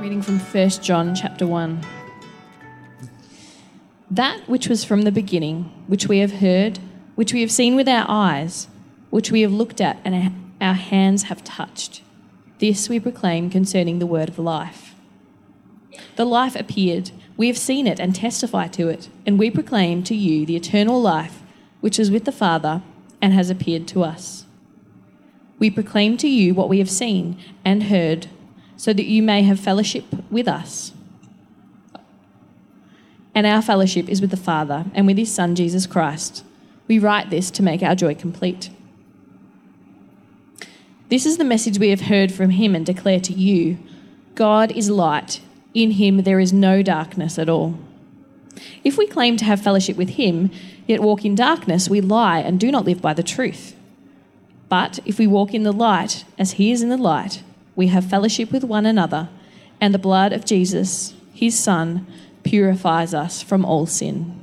Reading from 1 John chapter 1. That which was from the beginning, which we have heard, which we have seen with our eyes, which we have looked at and our hands have touched, this we proclaim concerning the word of life. The life appeared, we have seen it and testify to it, and we proclaim to you the eternal life which is with the Father and has appeared to us. We proclaim to you what we have seen and heard, so that you may have fellowship with us. And our fellowship is with the Father and with his Son, Jesus Christ. We write this to make our joy complete. This is the message we have heard from him and declare to you God is light, in him there is no darkness at all. If we claim to have fellowship with him, yet walk in darkness, we lie and do not live by the truth. But if we walk in the light, as he is in the light, we have fellowship with one another, and the blood of Jesus, his Son, purifies us from all sin.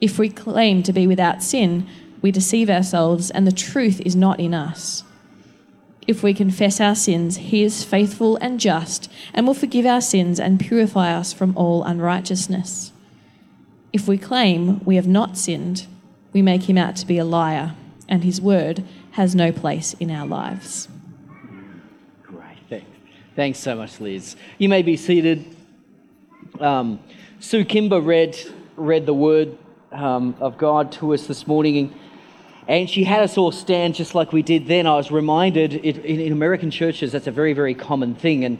If we claim to be without sin, we deceive ourselves, and the truth is not in us. If we confess our sins, he is faithful and just, and will forgive our sins and purify us from all unrighteousness. If we claim we have not sinned, we make him out to be a liar and his word has no place in our lives. Thanks. Thanks so much, Liz. You may be seated. Um, Sue Kimber read, read the word um, of God to us this morning, and she had us all stand just like we did then. I was reminded it, in, in, American churches that's a very, very common thing, and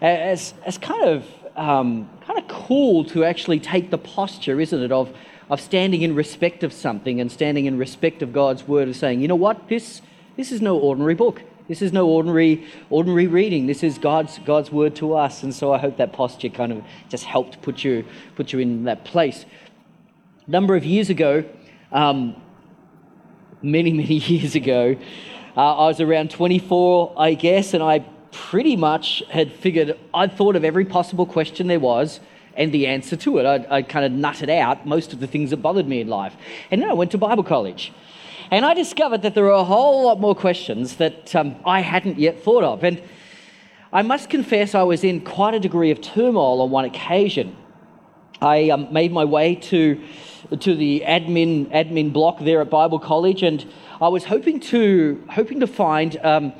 as, as kind of um, kind of cool to actually take the posture, isn't it, of of standing in respect of something and standing in respect of God's word of saying, you know what, this, this is no ordinary book. This is no ordinary, ordinary reading. This is God's, God's word to us. And so I hope that posture kind of just helped put you, put you in that place. A number of years ago, um, many, many years ago, uh, I was around 24, I guess, and I pretty much had figured, I'd thought of every possible question there was and the answer to it. I, I kind of nutted out most of the things that bothered me in life. And then I went to Bible college. And I discovered that there were a whole lot more questions that um, I hadn't yet thought of. And I must confess, I was in quite a degree of turmoil on one occasion. I um, made my way to, to the admin, admin block there at Bible College, and I was hoping to, hoping to find um,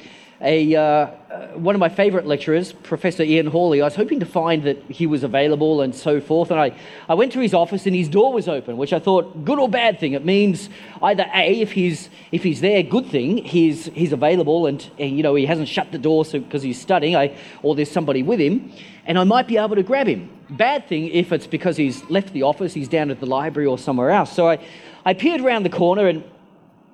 a, uh, uh, one of my favourite lecturers, Professor Ian Hawley, I was hoping to find that he was available and so forth. And I, I went to his office and his door was open, which I thought, good or bad thing. It means either A, if he's, if he's there, good thing, he's, he's available and, and you know, he hasn't shut the door because so, he's studying, I, or there's somebody with him, and I might be able to grab him. Bad thing if it's because he's left the office, he's down at the library or somewhere else. So I, I peered around the corner and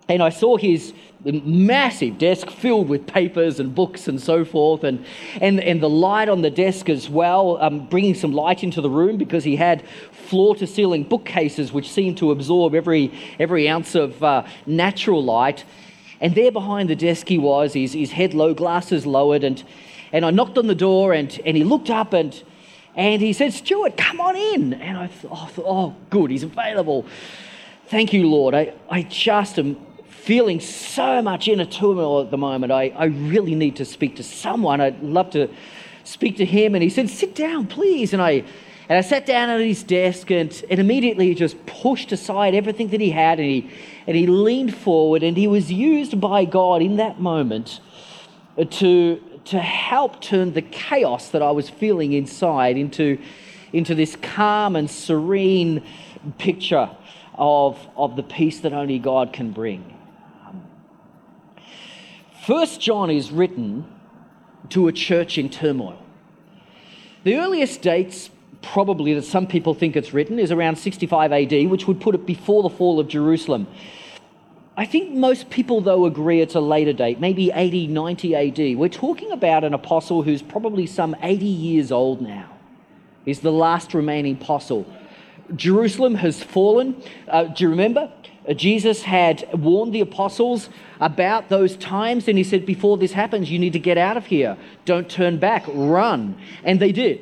and I saw his massive desk filled with papers and books and so forth, and, and, and the light on the desk as well, um, bringing some light into the room because he had floor to ceiling bookcases which seemed to absorb every, every ounce of uh, natural light. And there behind the desk he was, his, his head low, glasses lowered, and, and I knocked on the door and, and he looked up and, and he said, Stewart, come on in. And I thought, oh, good, he's available. Thank you, Lord. I, I just am feeling so much inner turmoil at the moment. I, I really need to speak to someone. I'd love to speak to him. And he said, Sit down, please. And I, and I sat down at his desk and, and immediately he just pushed aside everything that he had and he, and he leaned forward and he was used by God in that moment to, to help turn the chaos that I was feeling inside into, into this calm and serene picture of, of the peace that only God can bring. First John is written to a church in turmoil. The earliest dates, probably that some people think it's written, is around 65 AD, which would put it before the fall of Jerusalem. I think most people, though, agree it's a later date, maybe 80, 90 AD. We're talking about an apostle who's probably some 80 years old now. He's the last remaining apostle. Jerusalem has fallen. Uh, do you remember? Uh, Jesus had warned the apostles about those times, and he said, Before this happens, you need to get out of here. Don't turn back, run. And they did.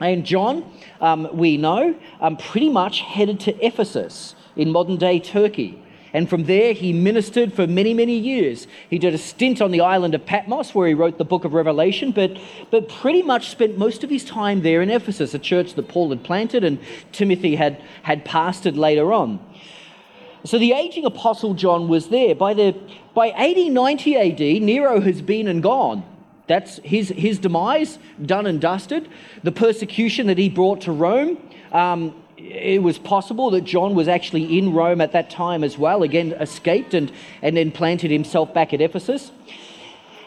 And John, um, we know, um, pretty much headed to Ephesus in modern day Turkey. And from there, he ministered for many, many years. He did a stint on the island of Patmos, where he wrote the book of Revelation, but, but pretty much spent most of his time there in Ephesus, a church that Paul had planted and Timothy had, had pastored later on. So the aging apostle John was there. By, the, by 80, 90 AD, Nero has been and gone. That's his, his demise, done and dusted. The persecution that he brought to Rome, um, it was possible that John was actually in Rome at that time as well, again, escaped and, and then planted himself back at Ephesus.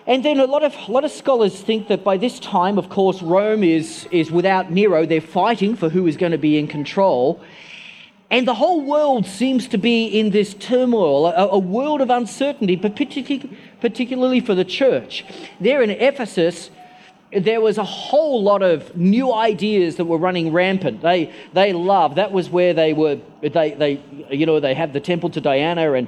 And then a lot of, a lot of scholars think that by this time, of course, Rome is, is without Nero. They're fighting for who is going to be in control. And the whole world seems to be in this turmoil, a, a world of uncertainty, particularly, particularly for the church. There in Ephesus, there was a whole lot of new ideas that were running rampant. They, they loved, that was where they were, they, they, you know, they had the temple to Diana and,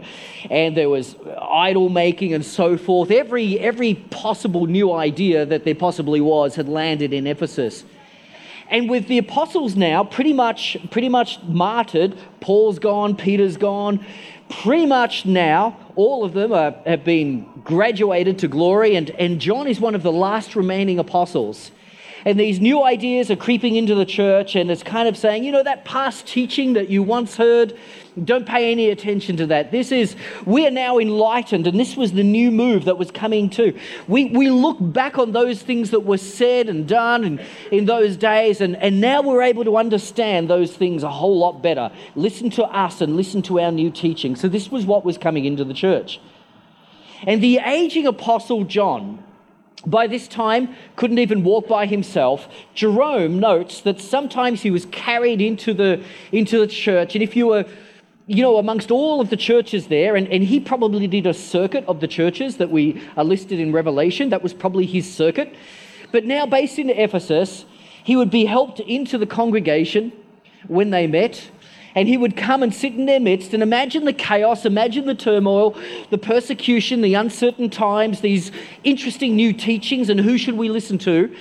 and there was idol making and so forth. Every, every possible new idea that there possibly was had landed in Ephesus. And with the apostles now pretty much, pretty much martyred, Paul's gone, Peter's gone, pretty much now all of them are, have been graduated to glory, and, and John is one of the last remaining apostles. And these new ideas are creeping into the church, and it's kind of saying, you know, that past teaching that you once heard, don't pay any attention to that. This is, we are now enlightened, and this was the new move that was coming too. We, we look back on those things that were said and done in, in those days, and, and now we're able to understand those things a whole lot better. Listen to us and listen to our new teaching. So, this was what was coming into the church. And the aging apostle John, by this time couldn't even walk by himself. Jerome notes that sometimes he was carried into the, into the church, and if you were you know, amongst all of the churches there, and, and he probably did a circuit of the churches that we are listed in Revelation. That was probably his circuit. But now, based in Ephesus, he would be helped into the congregation when they met, and he would come and sit in their midst and imagine the chaos, imagine the turmoil, the persecution, the uncertain times, these interesting new teachings, and who should we listen to?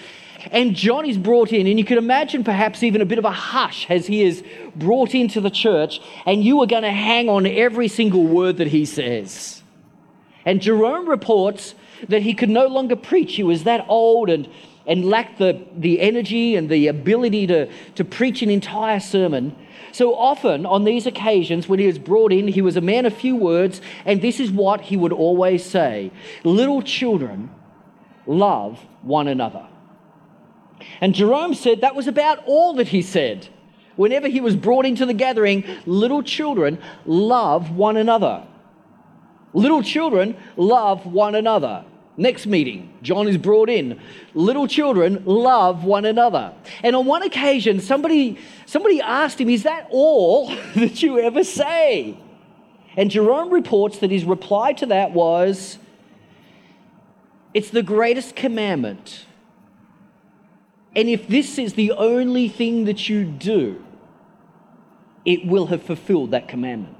And John is brought in, and you can imagine perhaps even a bit of a hush as he is brought into the church, and you are going to hang on every single word that he says. And Jerome reports that he could no longer preach. He was that old and, and lacked the, the energy and the ability to, to preach an entire sermon. So often on these occasions, when he was brought in, he was a man of few words, and this is what he would always say Little children, love one another. And Jerome said that was about all that he said. Whenever he was brought into the gathering, little children love one another. Little children love one another. Next meeting, John is brought in. Little children love one another. And on one occasion, somebody, somebody asked him, Is that all that you ever say? And Jerome reports that his reply to that was, It's the greatest commandment and if this is the only thing that you do, it will have fulfilled that commandment.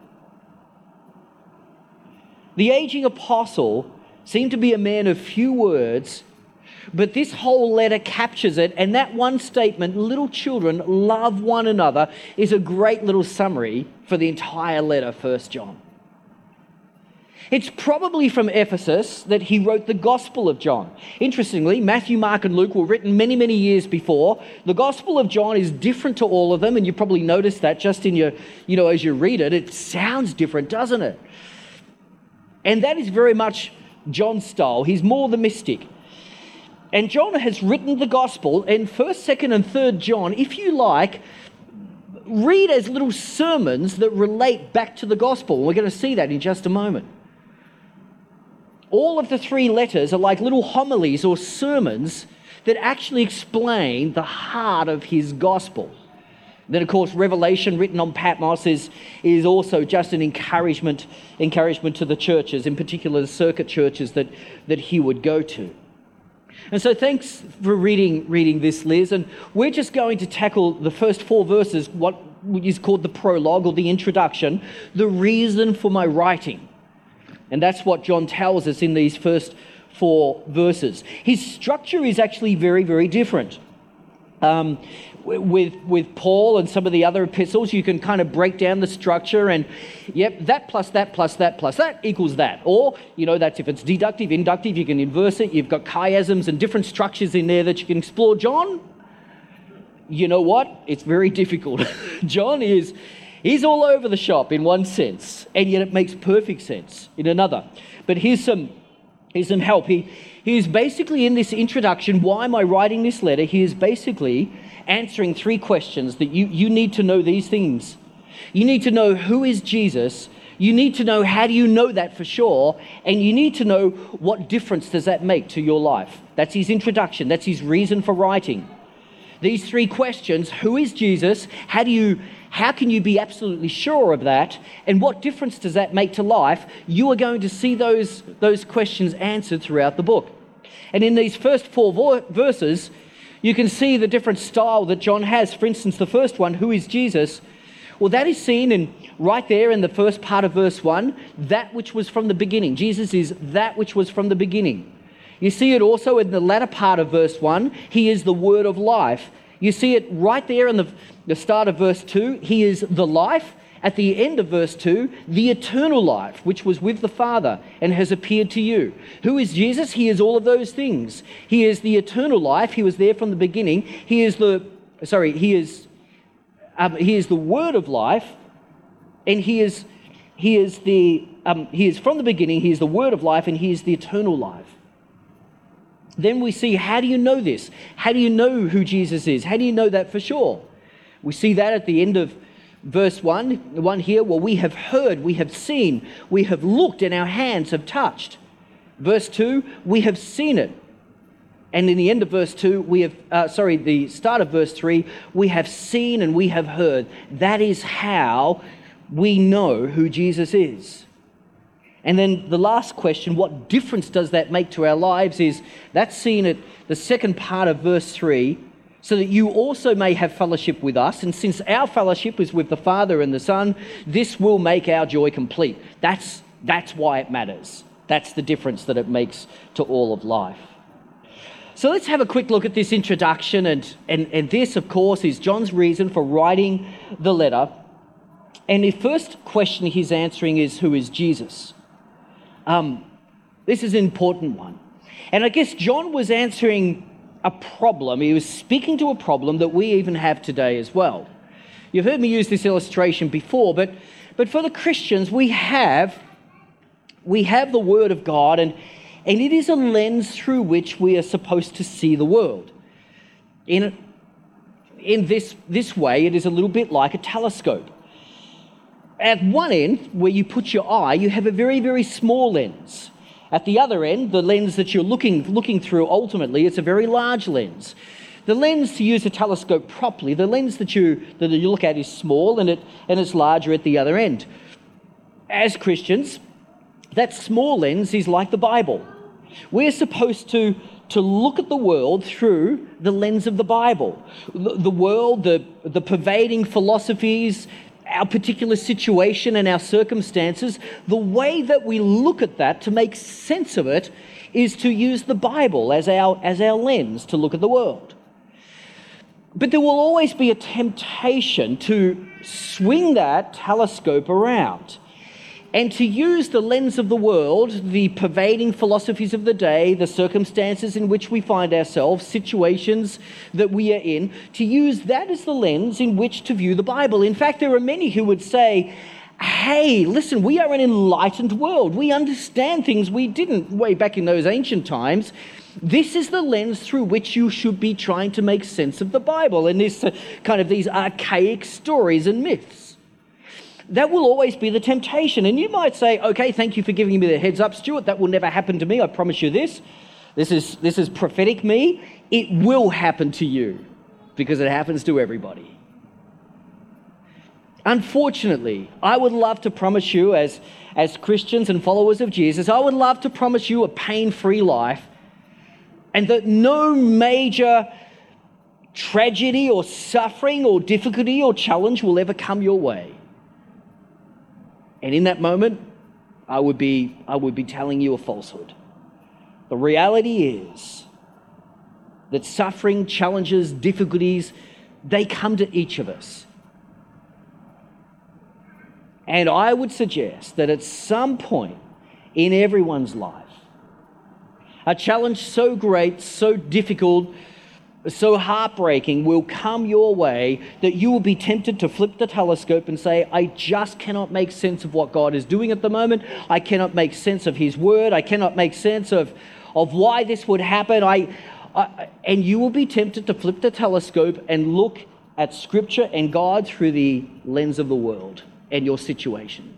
The aging apostle seemed to be a man of few words, but this whole letter captures it. And that one statement, little children love one another, is a great little summary for the entire letter, 1 John. It's probably from Ephesus that he wrote the Gospel of John. Interestingly, Matthew, Mark, and Luke were written many, many years before. The Gospel of John is different to all of them, and you probably noticed that just in your, you know, as you read it. It sounds different, doesn't it? And that is very much John's style. He's more the mystic. And John has written the Gospel, and 1st, 2nd, and 3rd John, if you like, read as little sermons that relate back to the Gospel. We're going to see that in just a moment all of the three letters are like little homilies or sermons that actually explain the heart of his gospel. Then, of course, Revelation, written on Patmos, is, is also just an encouragement, encouragement to the churches, in particular the circuit churches that, that he would go to. And so, thanks for reading, reading this, Liz. And we're just going to tackle the first four verses, what is called the prologue or the introduction, the reason for my writing. And that's what John tells us in these first four verses. His structure is actually very, very different. Um, with, with Paul and some of the other epistles, you can kind of break down the structure and, yep, that plus that plus that plus that equals that. Or, you know, that's if it's deductive, inductive, you can inverse it. You've got chiasms and different structures in there that you can explore. John, you know what? It's very difficult. John is, he's all over the shop in one sense, and yet it makes perfect sense in another. But here's some, here's some help. He, he is basically in this introduction, why am I writing this letter? He is basically answering three questions that you, you need to know these things. You need to know who is Jesus. You need to know how do you know that for sure, and you need to know what difference does that make to your life. That's his introduction. That's his reason for writing. These three questions, who is Jesus? How do you how can you be absolutely sure of that? And what difference does that make to life? You are going to see those, those questions answered throughout the book. And in these first four vo- verses, you can see the different style that John has. For instance, the first one, who is Jesus? Well, that is seen in right there in the first part of verse 1, that which was from the beginning. Jesus is that which was from the beginning. You see it also in the latter part of verse 1, he is the word of life. You see it right there in the, the start of verse 2, he is the life at the end of verse 2, the eternal life, which was with the Father and has appeared to you. Who is Jesus? He is all of those things. He is the eternal life. He was there from the beginning. He is the, sorry, he is, um, he is the word of life, and he is, he is the, um, he is from the beginning, he is the word of life, and he is the eternal life. Then we see how do you know this? How do you know who Jesus is? How do you know that for sure? We see that at the end of verse 1, the one here, well, we have heard, we have seen, we have looked, and our hands have touched. Verse 2, we have seen it. And in the end of verse 2, we have, uh, sorry, the start of verse 3, we have seen and we have heard. That is how we know who Jesus is. And then the last question, what difference does that make to our lives, is that's seen at the second part of verse 3 so that you also may have fellowship with us. And since our fellowship is with the Father and the Son, this will make our joy complete. That's, that's why it matters. That's the difference that it makes to all of life. So let's have a quick look at this introduction. And, and, and this, of course, is John's reason for writing the letter. And the first question he's answering is Who is Jesus? Um, this is an important one. And I guess John was answering a problem. He was speaking to a problem that we even have today as well. You've heard me use this illustration before, but, but for the Christians, we have, we have the Word of God, and, and it is a lens through which we are supposed to see the world. In, in this, this way, it is a little bit like a telescope. At one end, where you put your eye, you have a very, very small lens. At the other end, the lens that you're looking, looking through, ultimately, it's a very large lens. The lens, to use a telescope properly, the lens that you, that you look at is small and, it, and it's larger at the other end. As Christians, that small lens is like the Bible. We're supposed to, to look at the world through the lens of the Bible. The, the world, the, the pervading philosophies, our particular situation and our circumstances, the way that we look at that to make sense of it is to use the Bible as our, as our lens to look at the world. But there will always be a temptation to swing that telescope around and to use the lens of the world, the pervading philosophies of the day, the circumstances in which we find ourselves, situations that we are in, to use that as the lens in which to view the Bible. In fact, there are many who would say, hey, listen, we are an enlightened world. We understand things we didn't way back in those ancient times. This is the lens through which you should be trying to make sense of the Bible and this uh, kind of these archaic stories and myths that will always be the temptation. And you might say, okay, thank you for giving me the heads up, Stewart. That will never happen to me. I promise you this. This is, this is prophetic me. It will happen to you because it happens to everybody. Unfortunately, I would love to promise you, as, as Christians and followers of Jesus, I would love to promise you a pain free life and that no major tragedy or suffering or difficulty or challenge will ever come your way. And in that moment, I would be, I would be telling you a falsehood. The reality is that suffering, challenges, difficulties, they come to each of us. And I would suggest that at some point in everyone's life, a challenge so great, so difficult, so heartbreaking will come your way that you will be tempted to flip the telescope and say, I just cannot make sense of what God is doing at the moment. I cannot make sense of His word. I cannot make sense of, of why this would happen. I, I, and you will be tempted to flip the telescope and look at Scripture and God through the lens of the world and your situation.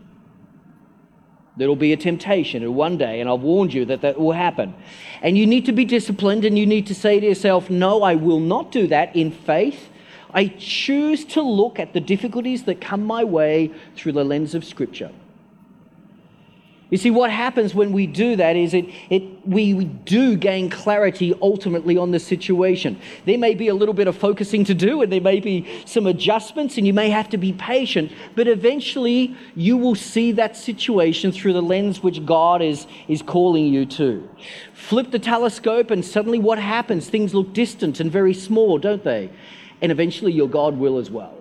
There'll be a temptation one day, and I've warned you that that will happen. And you need to be disciplined and you need to say to yourself, No, I will not do that in faith. I choose to look at the difficulties that come my way through the lens of Scripture. You see, what happens when we do that is it, it, we, we do gain clarity ultimately on the situation. There may be a little bit of focusing to do, and there may be some adjustments, and you may have to be patient, but eventually you will see that situation through the lens which God is, is calling you to. Flip the telescope, and suddenly what happens? Things look distant and very small, don't they? And eventually your God will as well.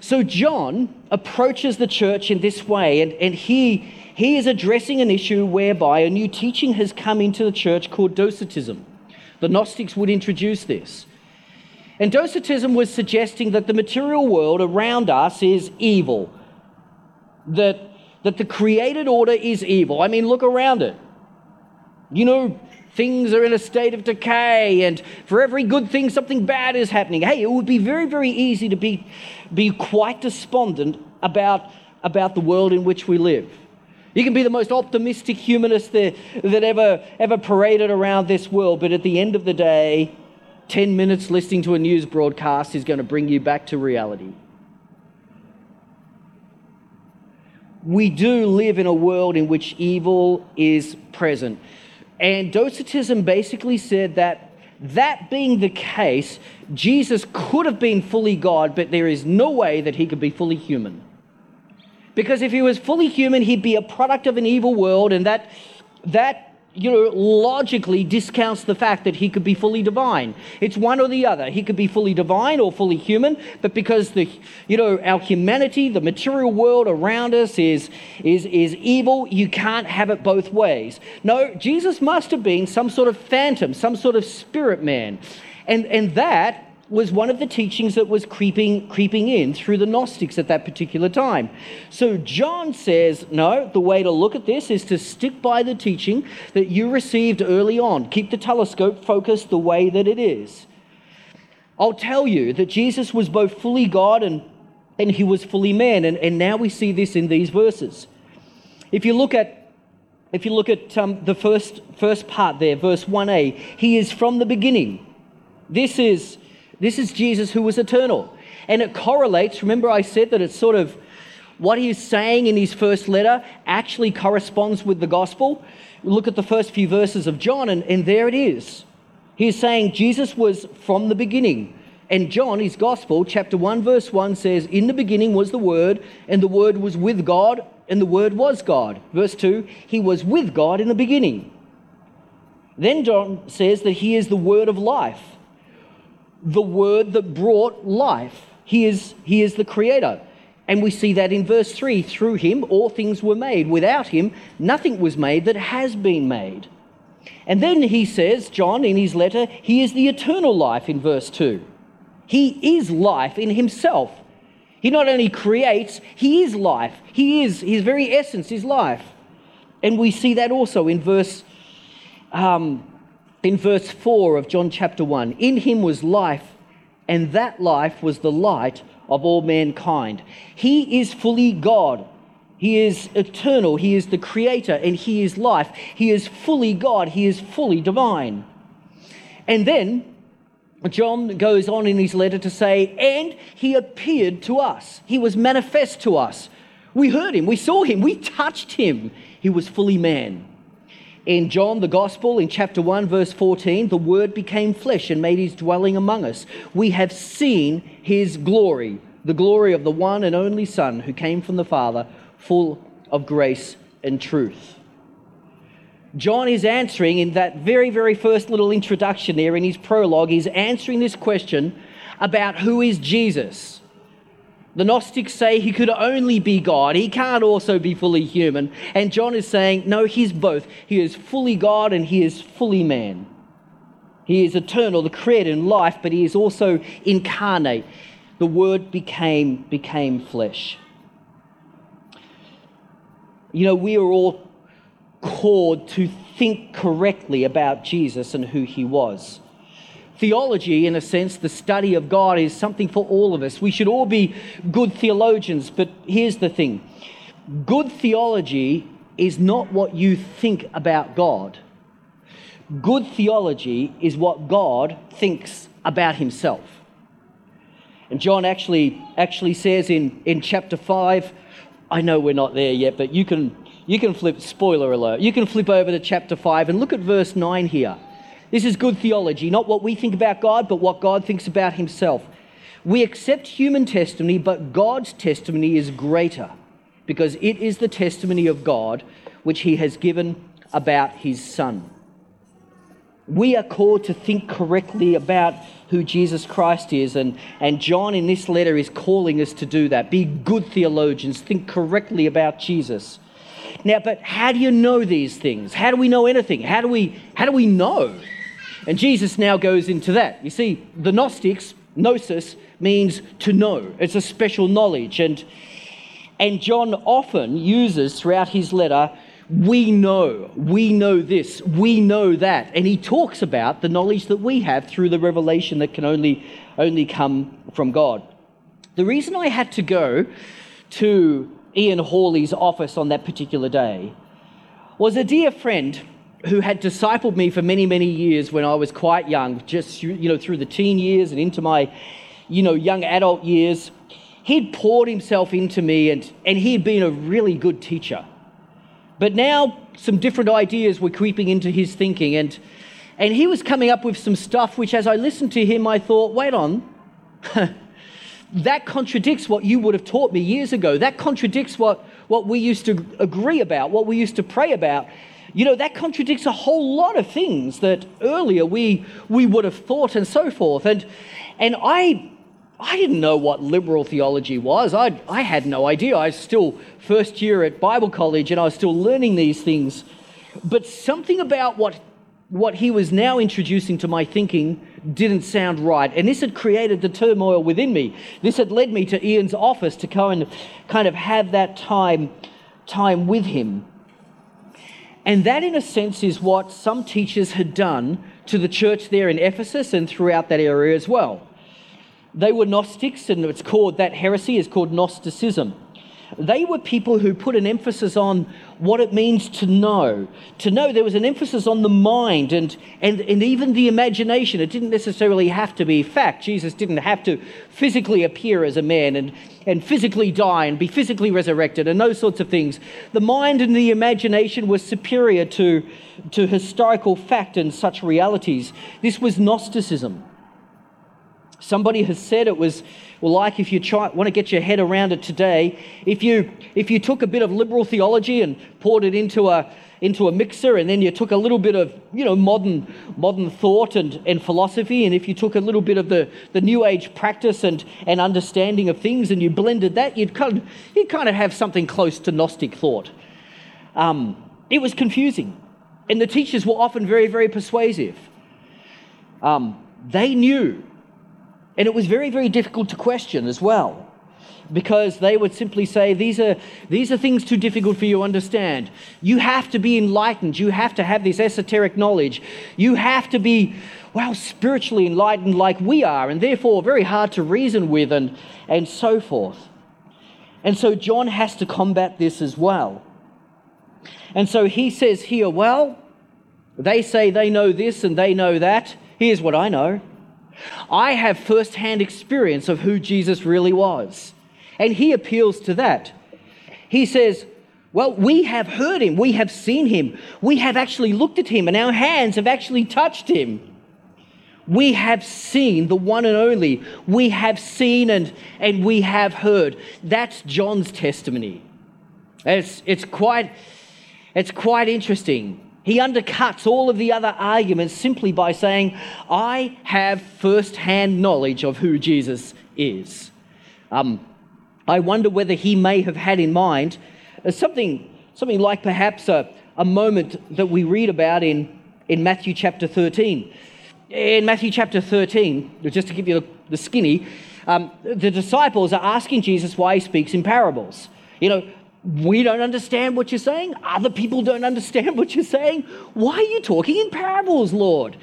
So John approaches the church in this way, and, and he he is addressing an issue whereby a new teaching has come into the church called Docetism. The Gnostics would introduce this. And Docetism was suggesting that the material world around us is evil, that, that the created order is evil. I mean, look around it. You know, things are in a state of decay, and for every good thing, something bad is happening. Hey, it would be very, very easy to be, be quite despondent about, about the world in which we live. You can be the most optimistic humanist that, that ever, ever paraded around this world, but at the end of the day, 10 minutes listening to a news broadcast is going to bring you back to reality. We do live in a world in which evil is present. And Docetism basically said that that being the case, Jesus could have been fully God, but there is no way that he could be fully human. Because if he was fully human, he'd be a product of an evil world, and that, that you know, logically discounts the fact that he could be fully divine. It's one or the other. He could be fully divine or fully human, but because the, you know, our humanity, the material world around us is, is, is evil, you can't have it both ways. No, Jesus must have been some sort of phantom, some sort of spirit man. And, and that was one of the teachings that was creeping, creeping in through the Gnostics at that particular time. So John says, no, the way to look at this is to stick by the teaching that you received early on. Keep the telescope focused the way that it is. I'll tell you that Jesus was both fully God and, and he was fully man. And, and now we see this in these verses. If you look at if you look at um, the first, first part there, verse 1a, he is from the beginning. This is this is Jesus who was eternal. And it correlates. Remember, I said that it's sort of what he's saying in his first letter actually corresponds with the gospel. Look at the first few verses of John, and, and there it is. He's saying Jesus was from the beginning. And John, his gospel, chapter 1, verse 1 says, In the beginning was the Word, and the Word was with God, and the Word was God. Verse 2, He was with God in the beginning. Then John says that He is the Word of life the word that brought life. He is, he is the creator. And we see that in verse 3 through him, all things were made. Without him, nothing was made that has been made. And then he says, John, in his letter, he is the eternal life in verse 2. He is life in himself. He not only creates, he is life. He is, his very essence is life. And we see that also in verse um, in verse 4 of John chapter 1 In him was life, and that life was the light of all mankind. He is fully God. He is eternal. He is the creator, and He is life. He is fully God. He is fully divine. And then John goes on in his letter to say, and He appeared to us. He was manifest to us. We heard Him, we saw Him, we touched Him. He was fully man in John, the Gospel, in chapter 1, verse 14, the Word became flesh and made his dwelling among us. We have seen his glory, the glory of the one and only Son who came from the Father, full of grace and truth. John is answering in that very, very first little introduction there in his prologue, he's answering this question about who is Jesus. The Gnostics say he could only be God. He can't also be fully human. And John is saying, no, he's both. He is fully God and he is fully man. He is eternal, the creator in life, but he is also incarnate. The word became, became flesh. You know, we are all called to think correctly about Jesus and who he was. Theology, in a sense, the study of God, is something for all of us. We should all be good theologians, but here's the thing good theology is not what you think about God. Good theology is what God thinks about himself. And John actually, actually says in, in chapter 5, I know we're not there yet, but you can, you can flip, spoiler alert, you can flip over to chapter 5 and look at verse 9 here. This is good theology, not what we think about God, but what God thinks about himself. We accept human testimony, but God's testimony is greater because it is the testimony of God which he has given about his Son. We are called to think correctly about who Jesus Christ is, and, and John in this letter is calling us to do that. Be good theologians, think correctly about Jesus. Now, but how do you know these things? How do we know anything? How do we, how do we know? And Jesus now goes into that. You see, the Gnostics, gnosis, means to know, it's a special knowledge. And, and John often uses throughout his letter we know, we know this, we know that. And he talks about the knowledge that we have through the revelation that can only, only come from God. The reason I had to go to Ian Hawley's office on that particular day was a dear friend who had discipled me for many, many years when I was quite young, just you know, through the teen years and into my, you know, young adult years. He'd poured himself into me and, and he'd been a really good teacher. But now some different ideas were creeping into his thinking, and, and he was coming up with some stuff which, as I listened to him, I thought, wait on. that contradicts what you would have taught me years ago. That contradicts what, what we used to agree about, what we used to pray about. You know, that contradicts a whole lot of things that earlier we, we would have thought and so forth. And, and I I didn't know what liberal theology was. I, I had no idea. I was still first year at Bible college and I was still learning these things. But something about what, what he was now introducing to my thinking didn't sound right. And this had created the turmoil within me. This had led me to Ian's office to go and kind of have that time, time with him. And that, in a sense, is what some teachers had done to the church there in Ephesus and throughout that area as well. They were Gnostics, and it's called that heresy is called Gnosticism. They were people who put an emphasis on what it means to know. To know, there was an emphasis on the mind and, and, and even the imagination. It didn't necessarily have to be fact. Jesus didn't have to physically appear as a man and, and physically die and be physically resurrected and those sorts of things. The mind and the imagination were superior to, to historical fact and such realities. This was Gnosticism. Somebody has said it was well, like if you try, want to get your head around it today, if you, if you took a bit of liberal theology and poured it into a, into a mixer, and then you took a little bit of you know, modern, modern thought and, and philosophy, and if you took a little bit of the, the New Age practice and, and understanding of things and you blended that, you'd kind of, you'd kind of have something close to Gnostic thought. Um, it was confusing, and the teachers were often very, very persuasive. Um, they knew and it was very, very difficult to question as well. Because they would simply say, these are, these are things too difficult for you to understand. You have to be enlightened. You have to have this esoteric knowledge. You have to be, well, spiritually enlightened like we are, and therefore very hard to reason with, and, and so forth. And so John has to combat this as well. And so he says here, well, they say they know this and they know that. Here's what I know. I have first hand experience of who Jesus really was. And he appeals to that. He says, Well, we have heard him, we have seen him, we have actually looked at him, and our hands have actually touched him. We have seen the one and only. We have seen and, and we have heard. That's John's testimony. it's, it's, quite, it's quite interesting He undercuts all of the other arguments simply by saying, I have first hand knowledge of who Jesus is. Um, I wonder whether he may have had in mind uh, something, something like perhaps a, a moment that we read about in, in Matthew chapter 13. In Matthew chapter 13, just to give you the, the skinny, um, the disciples are asking Jesus why he speaks in parables. You know, we don't understand what you're saying. Other people don't understand what you're saying. Why are you talking in parables, Lord?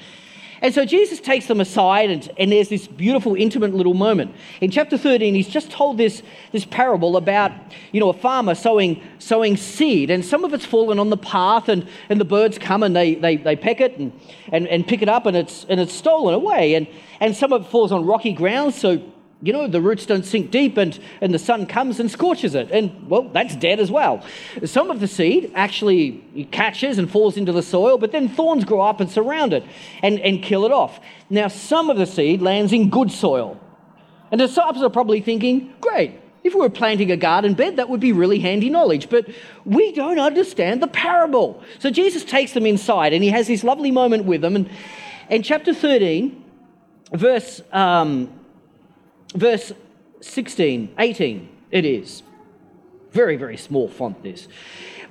And so Jesus takes them aside, and, and there's this beautiful, intimate little moment. In chapter 13, he's just told this, this parable about, you know, a farmer sowing, sowing seed, and some of it's fallen on the path, and, and the birds come and they, they, they peck it and, and, and pick it up, and it's, and it's stolen away. And, and some of it falls on rocky ground, so you know, the roots don't sink deep and, and the sun comes and scorches it. And, well, that's dead as well. Some of the seed actually catches and falls into the soil, but then thorns grow up and surround it and, and kill it off. Now, some of the seed lands in good soil. And the disciples are probably thinking, great, if we were planting a garden bed, that would be really handy knowledge. But we don't understand the parable. So Jesus takes them inside and he has this lovely moment with them. And in chapter 13, verse. Um, verse 16, 18, it is. Very, very small font, this.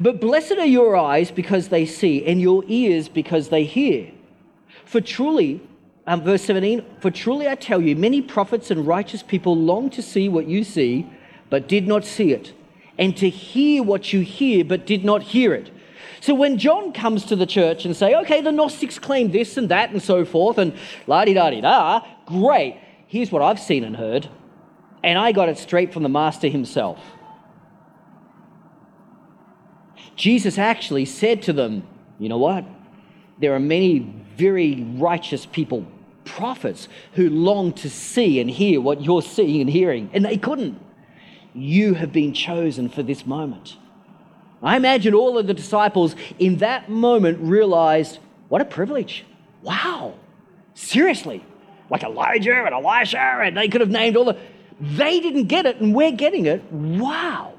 But blessed are your eyes because they see, and your ears because they hear. For truly, um, verse 17, for truly I tell you, many prophets and righteous people long to see what you see, but did not see it, and to hear what you hear, but did not hear it. So when John comes to the church and say, okay, the Gnostics claim this and that and so forth, and la di da di da, great here's what I've seen and heard, and I got it straight from the Master himself. Jesus actually said to them, You know what? There are many very righteous people, prophets, who long to see and hear what you're seeing and hearing, and they couldn't. You have been chosen for this moment. I imagine all of the disciples in that moment realized, What a privilege! Wow! Seriously, like Elijah and Elisha, and they could have named all the. They didn't get it, and we're getting it. Wow.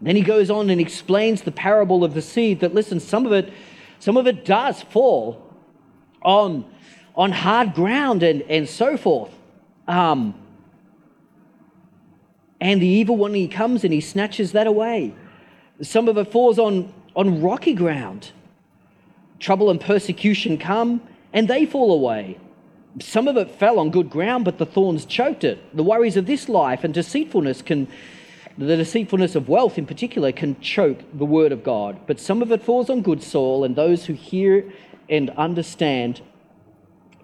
Then he goes on and explains the parable of the seed that listen, some of it, some of it does fall on, on hard ground and, and so forth. Um, and the evil one, he comes and he snatches that away. Some of it falls on, on rocky ground. Trouble and persecution come and they fall away. Some of it fell on good ground, but the thorns choked it. The worries of this life and deceitfulness can, the deceitfulness of wealth in particular, can choke the word of God. But some of it falls on good soil, and those who hear and understand,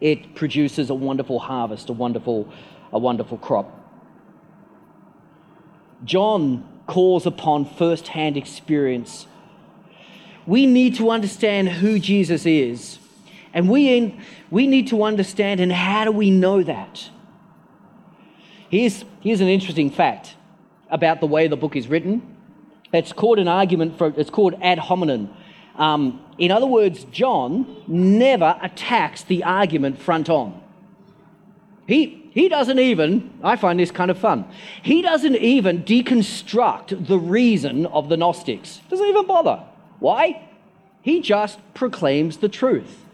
it produces a wonderful harvest, a wonderful, a wonderful crop. John calls upon first hand experience. We need to understand who Jesus is and we, in, we need to understand, and how do we know that? Here's, here's an interesting fact about the way the book is written. It's called an argument for, it's called ad hominem. Um, in other words, John never attacks the argument front on. He, he doesn't even, I find this kind of fun, he doesn't even deconstruct the reason of the Gnostics. Doesn't even bother. Why? He just proclaims the truth.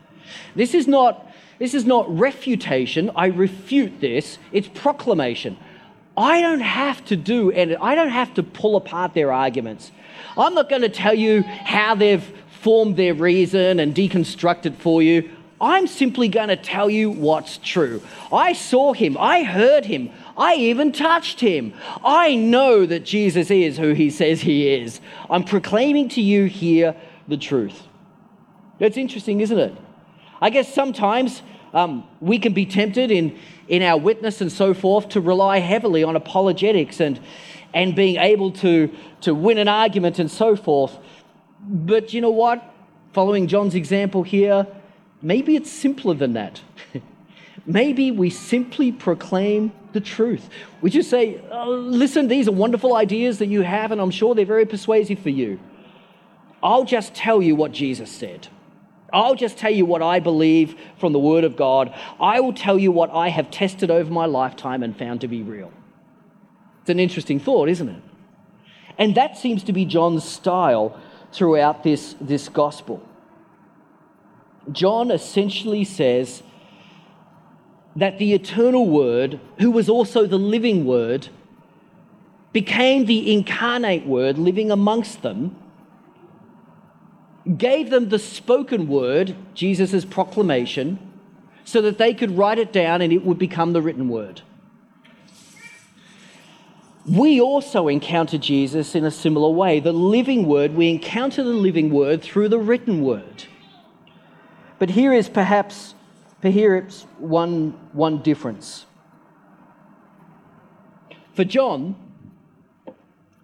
This is not, this is not refutation. I refute this. It's proclamation. I don't have to do and I don't have to pull apart their arguments. I'm not going to tell you how they've formed their reason and deconstruct it for you. I'm simply going to tell you what's true. I saw him, I heard him, I even touched him. I know that Jesus is who he says he is. I'm proclaiming to you here the truth. That's interesting, isn't it? I guess sometimes um, we can be tempted in, in our witness and so forth to rely heavily on apologetics and, and being able to, to win an argument and so forth. But you know what? Following John's example here, maybe it's simpler than that. maybe we simply proclaim the truth. We just say, oh, listen, these are wonderful ideas that you have, and I'm sure they're very persuasive for you. I'll just tell you what Jesus said. I'll just tell you what I believe from the Word of God. I will tell you what I have tested over my lifetime and found to be real. It's an interesting thought, isn't it? And that seems to be John's style throughout this, this gospel. John essentially says that the eternal Word, who was also the living Word, became the incarnate Word living amongst them, gave them the spoken Word, Jesus' proclamation, so that they could write it down and it would become the written Word. We also encounter Jesus in a similar way. The living Word, we encounter the living Word through the written Word. But here is perhaps perhaps one, one difference. For John,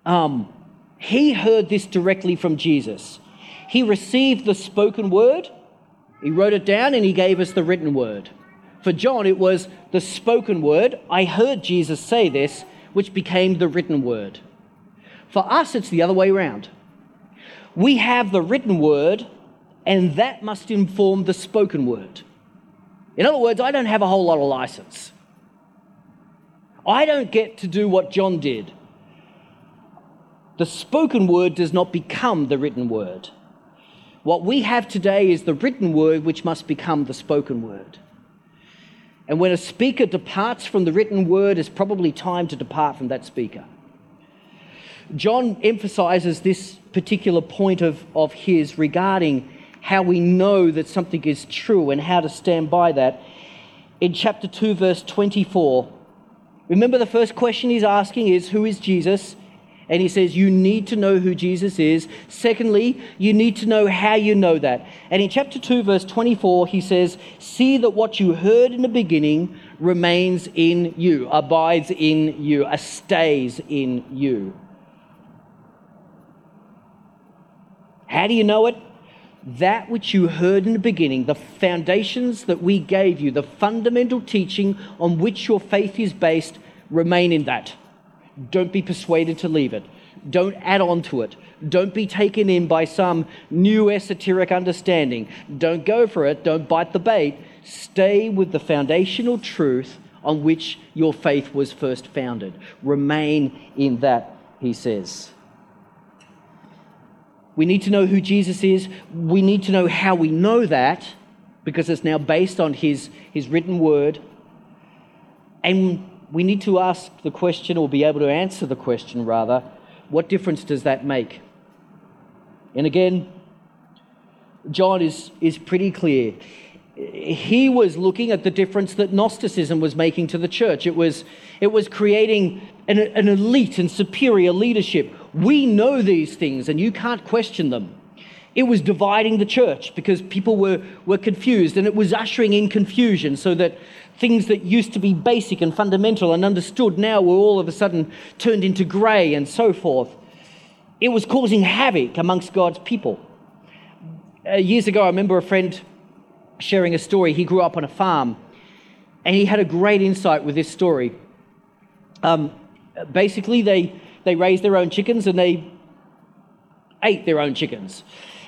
um, he heard this directly from Jesus. He received the spoken word, he wrote it down, and he gave us the written word. For John, it was the spoken word. I heard Jesus say this, which became the written word. For us, it's the other way around. We have the written word, and that must inform the spoken word. In other words, I don't have a whole lot of license. I don't get to do what John did. The spoken word does not become the written word. What we have today is the written word which must become the spoken word. And when a speaker departs from the written word, it's probably time to depart from that speaker. John emphasizes this particular point of, of his regarding how we know that something is true and how to stand by that. In chapter 2, verse 24, remember the first question he's asking is, Who is Jesus? And he says, You need to know who Jesus is. Secondly, you need to know how you know that. And in chapter 2, verse 24, he says, See that what you heard in the beginning remains in you, abides in you, uh, stays in you. How do you know it? that which you heard in the beginning, the foundations that we gave you, the fundamental teaching on which your faith is based, remain in that. Don't be persuaded to leave it. Don't add on to it. Don't be taken in by some new esoteric understanding. Don't go for it. Don't bite the bait. Stay with the foundational truth on which your faith was first founded. Remain in that, he says. We need to know who Jesus is. We need to know how we know that because it's now based on his, his written word. And we need to ask the question, or be able to answer the question rather, what difference does that make? And again, John is, is pretty clear. He was looking at the difference that Gnosticism was making to the church. It was, it was creating an, an elite and superior leadership we know these things and you can't question them. It was dividing the church because people were, were confused and it was ushering in confusion so that things that used to be basic and fundamental and understood now were all of a sudden turned into grey and so forth. It was causing havoc amongst God's people. Uh, years ago, I remember a friend sharing a story. He grew up on a farm and he had a great insight with this story. Um, basically, they they raised their own chickens and they ate their own chickens.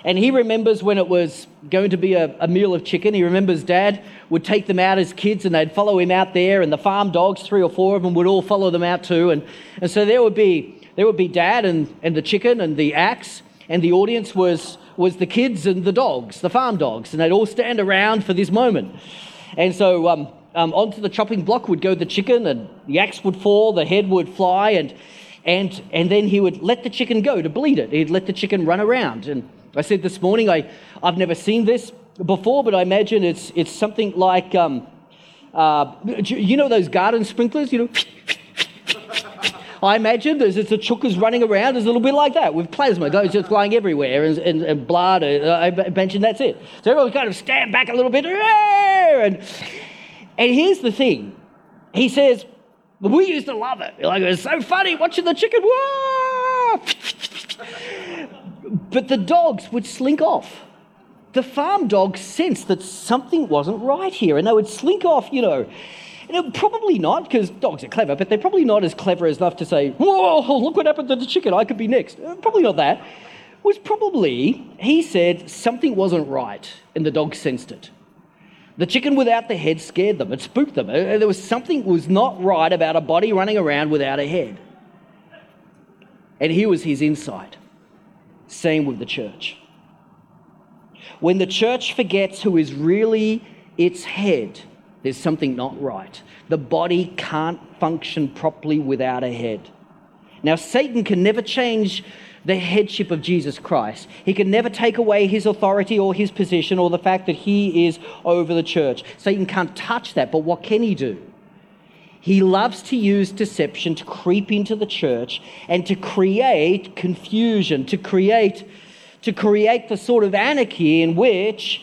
And he remembers when it was going to be a, a, meal of chicken. He remembers dad would take them out as kids and they'd follow him out there, and the farm dogs, three or four of them, would all follow them out too. And, and so there would be there would be dad and, and the chicken and the axe, and the audience was was the kids and the dogs, the farm dogs, and they'd all stand around for this moment. And so um, um, onto the chopping block would go the chicken, and the axe would fall, the head would fly, and and, and then he would let the chicken go to bleed it. He'd let the chicken run around. And I said this morning, I, I've never seen this before, but I imagine it's, it's something like, um, uh, you know those garden sprinklers, you know? I imagine there's it's a chookas running around. It's a little bit like that with plasma goes just flying everywhere and, and, and blood. Uh, I imagine that's it. So everyone kind of stand back a little bit. And, and here's the thing. He says, we used to love it. Like, it was so funny watching the chicken. Whoa! But the dogs would slink off. The farm dogs sensed that something wasn't right here, and they would slink off, you know. And probably not, because dogs are clever, but they're probably not as clever as enough to say, Whoa, look what happened to the chicken, I could be next. Uh, probably not that. It was probably, he said, something wasn't right, and the dogs sensed it. The chicken without the head scared them. It spooked them. Uh, there was something was not right about a body running around without a head. And here was his insight. Same with the church. When the church forgets who is really its head, there's something not right. The body can't function properly without a head. Now, Satan can never change the headship of Jesus Christ. He can never take away his authority or his position or the fact that he is over the church. Satan can't touch that, but what can he do? He loves to use deception to creep into the church and to create confusion, to create, to create the sort of anarchy in which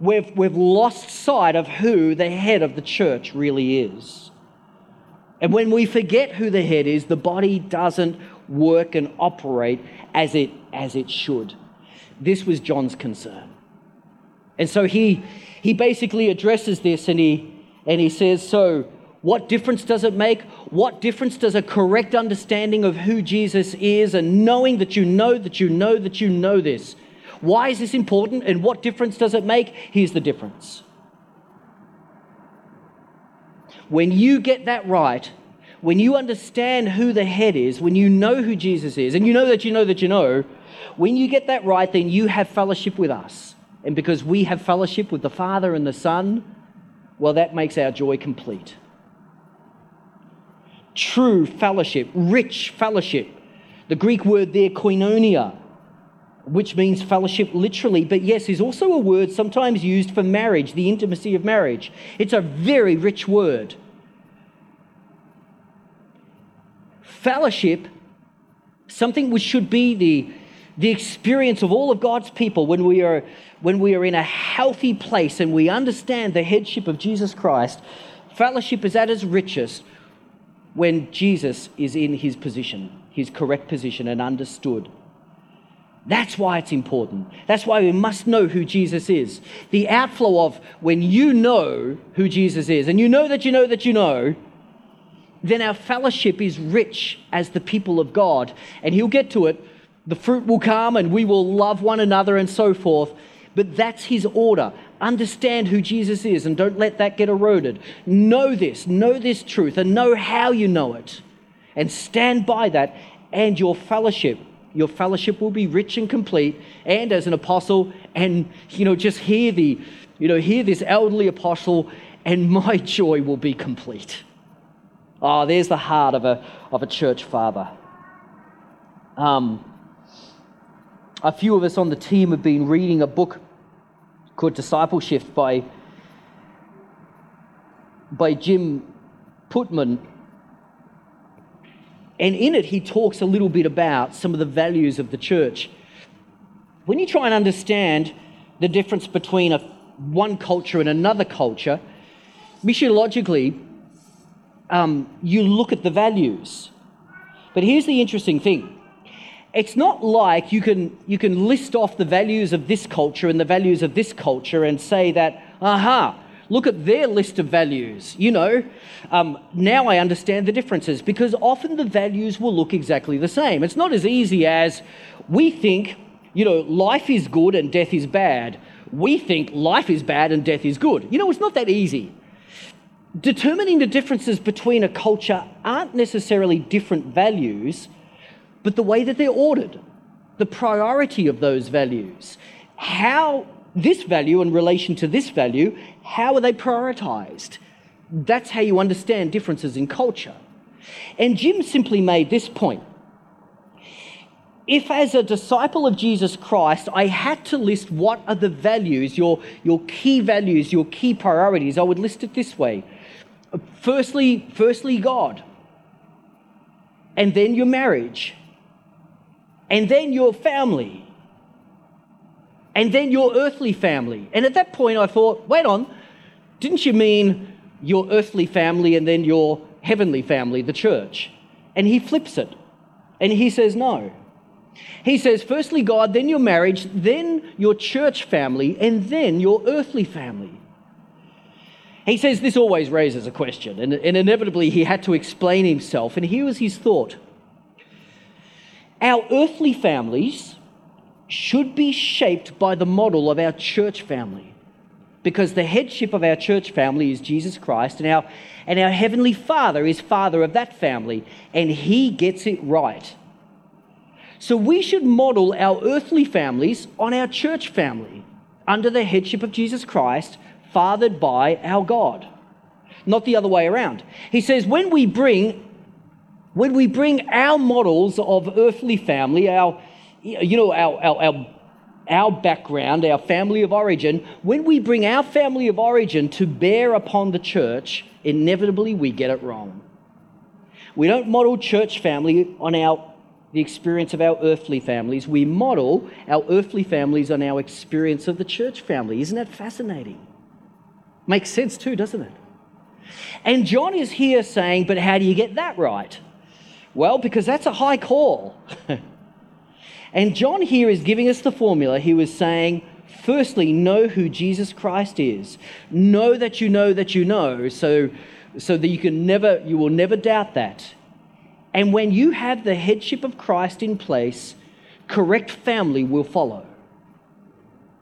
we've, we've lost sight of who the head of the church really is. And when we forget who the head is, the body doesn't work and operate as it, as it should. This was John's concern. And so he, he basically addresses this and he, and he says, So, what difference does it make? What difference does a correct understanding of who Jesus is and knowing that you know that you know that you know this? Why is this important and what difference does it make? Here's the difference. When you get that right, when you understand who the head is, when you know who Jesus is, and you know that you know that you know, when you get that right, then you have fellowship with us. And because we have fellowship with the Father and the Son, well, that makes our joy complete. True fellowship, rich fellowship. The Greek word there, koinonia, which means fellowship literally, but yes, is also a word sometimes used for marriage, the intimacy of marriage. It's a very rich word. Fellowship, something which should be the, the experience of all of God's people when we, are, when we are in a healthy place and we understand the headship of Jesus Christ. Fellowship is at its richest when Jesus is in his position, his correct position, and understood. That's why it's important. That's why we must know who Jesus is. The outflow of when you know who Jesus is, and you know that you know that you know, then our fellowship is rich as the people of God. And He'll get to it. The fruit will come and we will love one another and so forth. But that's His order. Understand who Jesus is and don't let that get eroded. Know this, know this truth, and know how you know it. And stand by that, and your fellowship your fellowship will be rich and complete and as an apostle and you know just hear the you know hear this elderly apostle and my joy will be complete Oh, there's the heart of a, of a church father. Um, a few of us on the team have been reading a book called Discipleship by, by Jim Putman. And in it, he talks a little bit about some of the values of the church. When you try and understand the difference between a, one culture and another culture, missiologically, um, you look at the values. But here's the interesting thing it's not like you can, you can list off the values of this culture and the values of this culture and say that, aha, look at their list of values. You know, um, now I understand the differences because often the values will look exactly the same. It's not as easy as we think, you know, life is good and death is bad. We think life is bad and death is good. You know, it's not that easy determining the differences between a culture aren't necessarily different values, but the way that they're ordered, the priority of those values. How this value in relation to this value, how are they prioritized? That's how you understand differences in culture. And Jim simply made this point. If, as a disciple of Jesus Christ, I had to list what are the values, your, your key values, your key priorities, I would list it this way firstly, firstly God, and then your marriage, and then your family, and then your earthly family. And at that point, I thought, wait on, didn't you mean your earthly family and then your heavenly family, the church? And he flips it, and he says, no. He says, firstly, God, then your marriage, then your church family, and then your earthly family. He says this always raises a question, and, and inevitably he had to explain himself, and here was his thought. Our earthly families should be shaped by the model of our church family because the headship of our church family is Jesus Christ, and our, and our Heavenly Father is Father of that family, and He gets it right. So we should model our earthly families on our church family. under the headship of Jesus Christ, fathered by our God. Not the other way around. He says, when we bring when we bring our models of earthly family, our you know, our, our, our, our background, our family of origin, when we bring our family of origin to bear upon the church, inevitably we get it wrong. We don't model church family on our the experience of our earthly families. We model our earthly families on our experience of the church family. Isn't that fascinating? Makes sense too, doesn't it? And John is here saying, but how do you get that right? Well, because that's a high call. and John here is giving us the formula. He was saying, firstly, know who Jesus Christ is. Know that you know that you know, so, so that you can never, you will never doubt that. And when you have the headship of Christ in place, correct family will follow.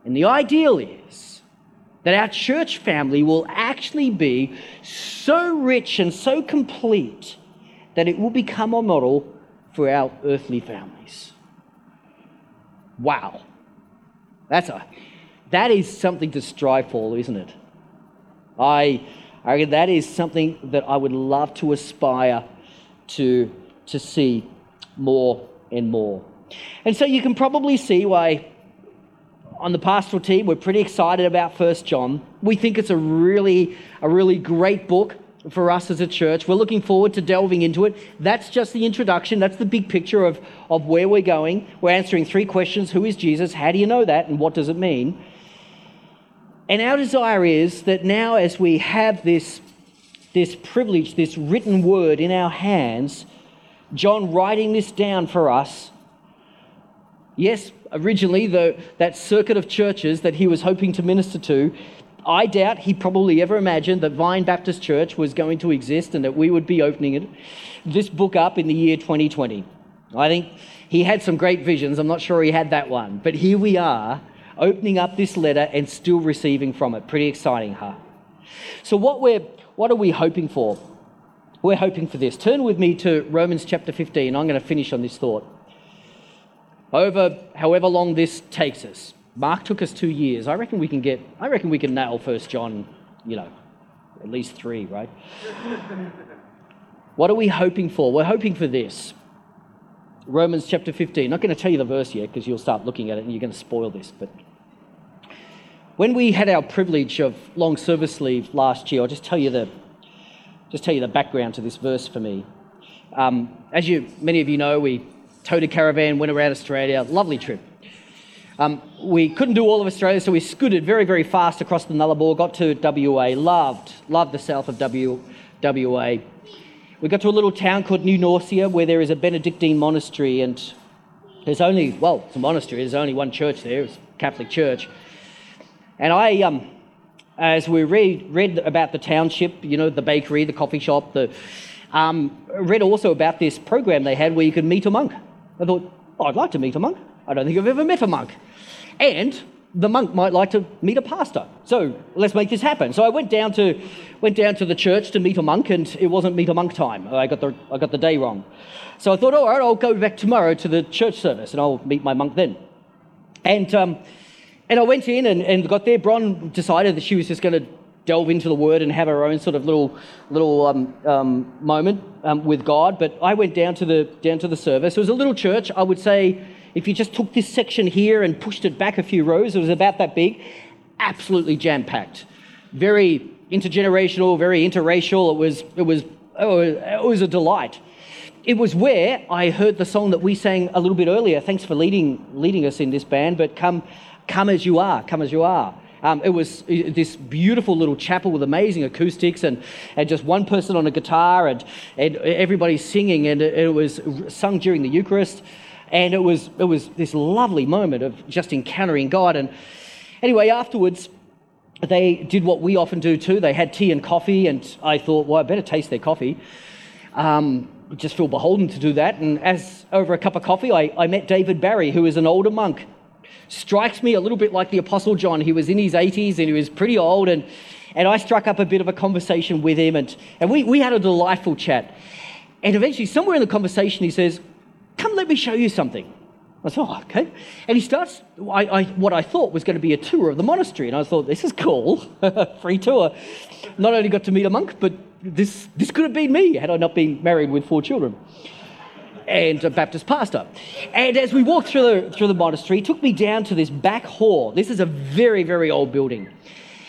And the ideal is that our church family will actually be so rich and so complete that it will become a model for our earthly families. Wow. That's a that is something to strive for, isn't it? I, I that is something that I would love to aspire to, to see more and more. And so you can probably see why on the pastoral team we're pretty excited about First John. We think it's a really, a really great book for us as a church. We're looking forward to delving into it. That's just the introduction. That's the big picture of, of where we're going. We're answering three questions Who is Jesus? How do you know that? And what does it mean? And our desire is that now, as we have this, this privilege, this written word in our hands, John writing this down for us. Yes, originally, the, that circuit of churches that he was hoping to minister to, I doubt he probably ever imagined that Vine Baptist Church was going to exist and that we would be opening it, this book up in the year 2020. I think he had some great visions. I'm not sure he had that one. But here we are, opening up this letter and still receiving from it. Pretty exciting, huh? So, what, we're, what are we hoping for? We're hoping for this. Turn with me to Romans chapter 15. I'm going to finish on this thought. Over however long this takes us, Mark took us two years. I reckon we can get, I reckon we can nail First John, you know, at least three, right? what are we hoping for? We're hoping for this. Romans chapter 15. Not going to tell you the verse yet because you'll start looking at it and you're going to spoil this. But when we had our privilege of long service leave last year, I'll just tell you the, just tell you the background to this verse for me. Um, as you, many of you know, we towed a caravan, went around Australia. Lovely trip. Um, we couldn't do all of Australia, so we scooted very, very fast across the Nullarbor, got to WA, loved, loved the south of w, WA. We got to a little town called New Norcia where there is a Benedictine monastery, and there's only, well, it's a monastery, there's only one church there, it's a Catholic church. And I, um, as we read, read about the township, you know, the bakery, the coffee shop, the, um, read also about this program they had where you could meet a monk. I thought, oh, I'd like to meet a monk. I don't think I've ever met a monk. And the monk might like to meet a pastor. So let's make this happen. So I went down to, went down to the church to meet a monk, and it wasn't meet a monk time. I got the, I got the day wrong. So I thought, all right, I'll go back tomorrow to the church service and I'll meet my monk then. And, um, and I went in and, and got there. Bron decided that she was just going to delve into the word and have her own sort of little, little um, um, moment um, with God. But I went down to, the, down to the service. It was a little church, I would say if you just took this section here and pushed it back a few rows, it was about that big, absolutely jam packed. Very intergenerational, very interracial. It was, it, was, oh, it was a delight. It was where I heard the song that we sang a little bit earlier. Thanks for leading, leading us in this band, but come, come as you are, come as you are. Um, it was this beautiful little chapel with amazing acoustics and, and just one person on a guitar and, and everybody singing, and it, it was sung during the Eucharist. And it was, it was this lovely moment of just encountering God. And anyway, afterwards, they did what we often do too. They had tea and coffee, and I thought, well, I better taste their coffee. Um, just feel beholden to do that. And as over a cup of coffee, I, I met David Barry, who is an older monk. Strikes me a little bit like the Apostle John. He was in his 80s and he was pretty old, and, and I struck up a bit of a conversation with him, and, and we, we had a delightful chat. And eventually, somewhere in the conversation, he says, Come, let me show you something. I said, oh, okay. And he starts I, I, what I thought was going to be a tour of the monastery. And I thought, this is cool, free tour. Not only got to meet a monk, but this, this could have been me had I not been married with four children and a Baptist pastor. And as we walked through the, through the monastery, he took me down to this back hall. This is a very, very old building.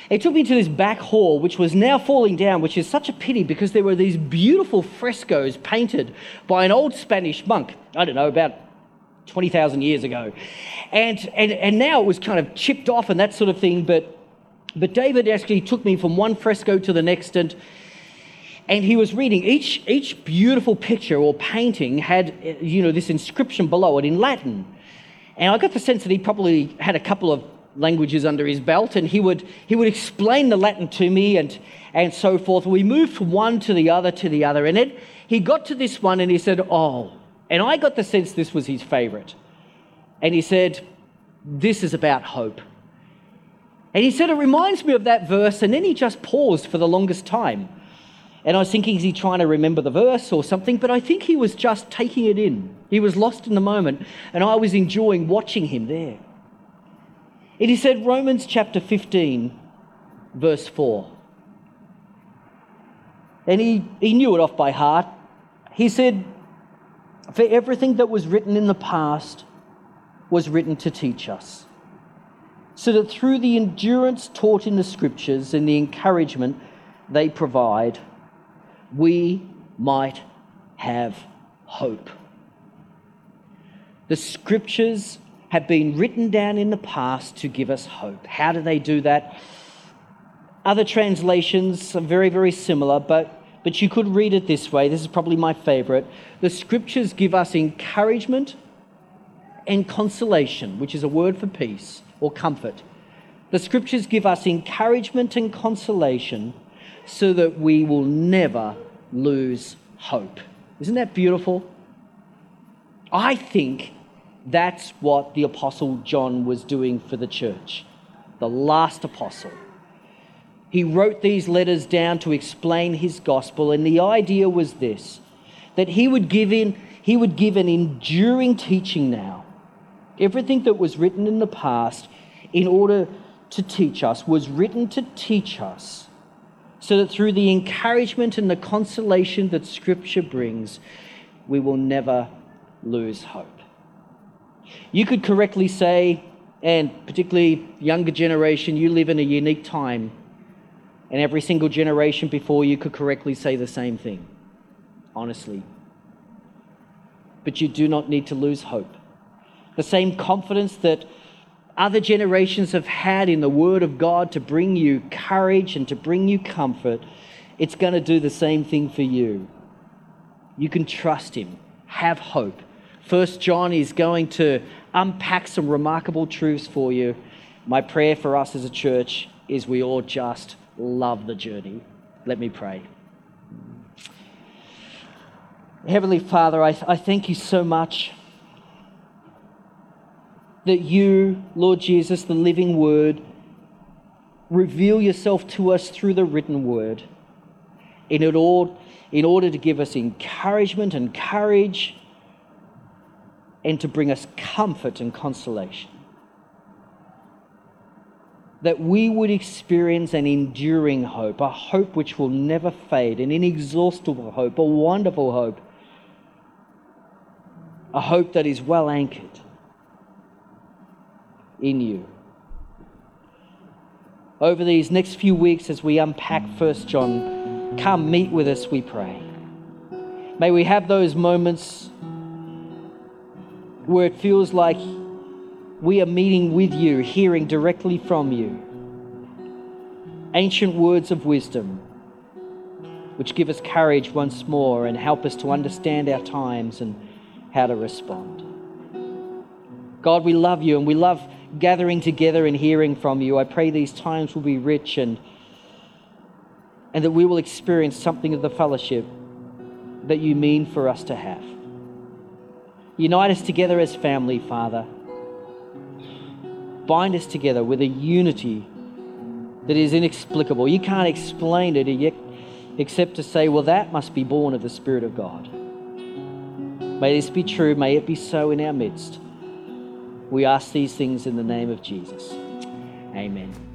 He took me to this back hall, which was now falling down, which is such a pity because there were these beautiful frescoes painted by an old Spanish monk, I don't know, about 20,000 years ago. And, and, and now it was kind of chipped off and that sort of thing. But, but David actually took me from one fresco to the next. And, and he was reading each, each beautiful picture or painting had you know this inscription below it in latin and i got the sense that he probably had a couple of languages under his belt and he would he would explain the latin to me and and so forth we moved from one to the other to the other and then he got to this one and he said oh and i got the sense this was his favorite and he said this is about hope and he said it reminds me of that verse and then he just paused for the longest time and I was thinking, is he trying to remember the verse or something? But I think he was just taking it in. He was lost in the moment, and I was enjoying watching him there. It is said, Romans chapter 15, verse 4. And he, he knew it off by heart. He said, For everything that was written in the past was written to teach us, so that through the endurance taught in the scriptures and the encouragement they provide, we might have hope. The scriptures have been written down in the past to give us hope. How do they do that? Other translations are very, very similar, but, but you could read it this way. This is probably my favorite. The scriptures give us encouragement and consolation, which is a word for peace or comfort. The scriptures give us encouragement and consolation so that we will never lose hope. Isn't that beautiful? I think that's what the Apostle John was doing for the church, the last apostle. He wrote these letters down to explain his gospel, and the idea was this that he would give in, he would give an enduring teaching now. Everything that was written in the past in order to teach us was written to teach us so that through the encouragement and the consolation that Scripture brings, we will never lose hope. You could correctly say, and particularly younger generation, you live in a unique time, and every single generation before you could correctly say the same thing, honestly. But you do not need to lose hope. The same confidence that other generations have had in the Word of God to bring you courage and to bring you comfort, it's going to do the same thing for you. You can trust Him, have hope. First John is going to unpack some remarkable truths for you. My prayer for us as a church is we all just love the journey. Let me pray. Heavenly Father, I, I thank you so much that you, Lord Jesus, the living word, reveal yourself to us through the written word in, it all, in order to give us encouragement and courage and to bring us comfort and consolation. That we would experience an enduring hope, a hope which will never fade, an inexhaustible hope, a wonderful hope, a hope that is well anchored in you. Over these next few weeks, as we unpack 1 John, come meet with us, we pray. May we have those moments where it feels like we are meeting with you, hearing directly from you. Ancient words of wisdom, which give us courage once more and help us to understand our times and how to respond. God, we love you and we love gathering together and hearing from you. I pray these times will be rich and, and that we will experience something of the fellowship that you mean for us to have. Unite us together as family, Father. Bind us together with a unity that is inexplicable. You can't explain it except to say, well, that must be born of the Spirit of God. May this be true. May it be so in our midst. We ask these things in the name of Jesus. Amen.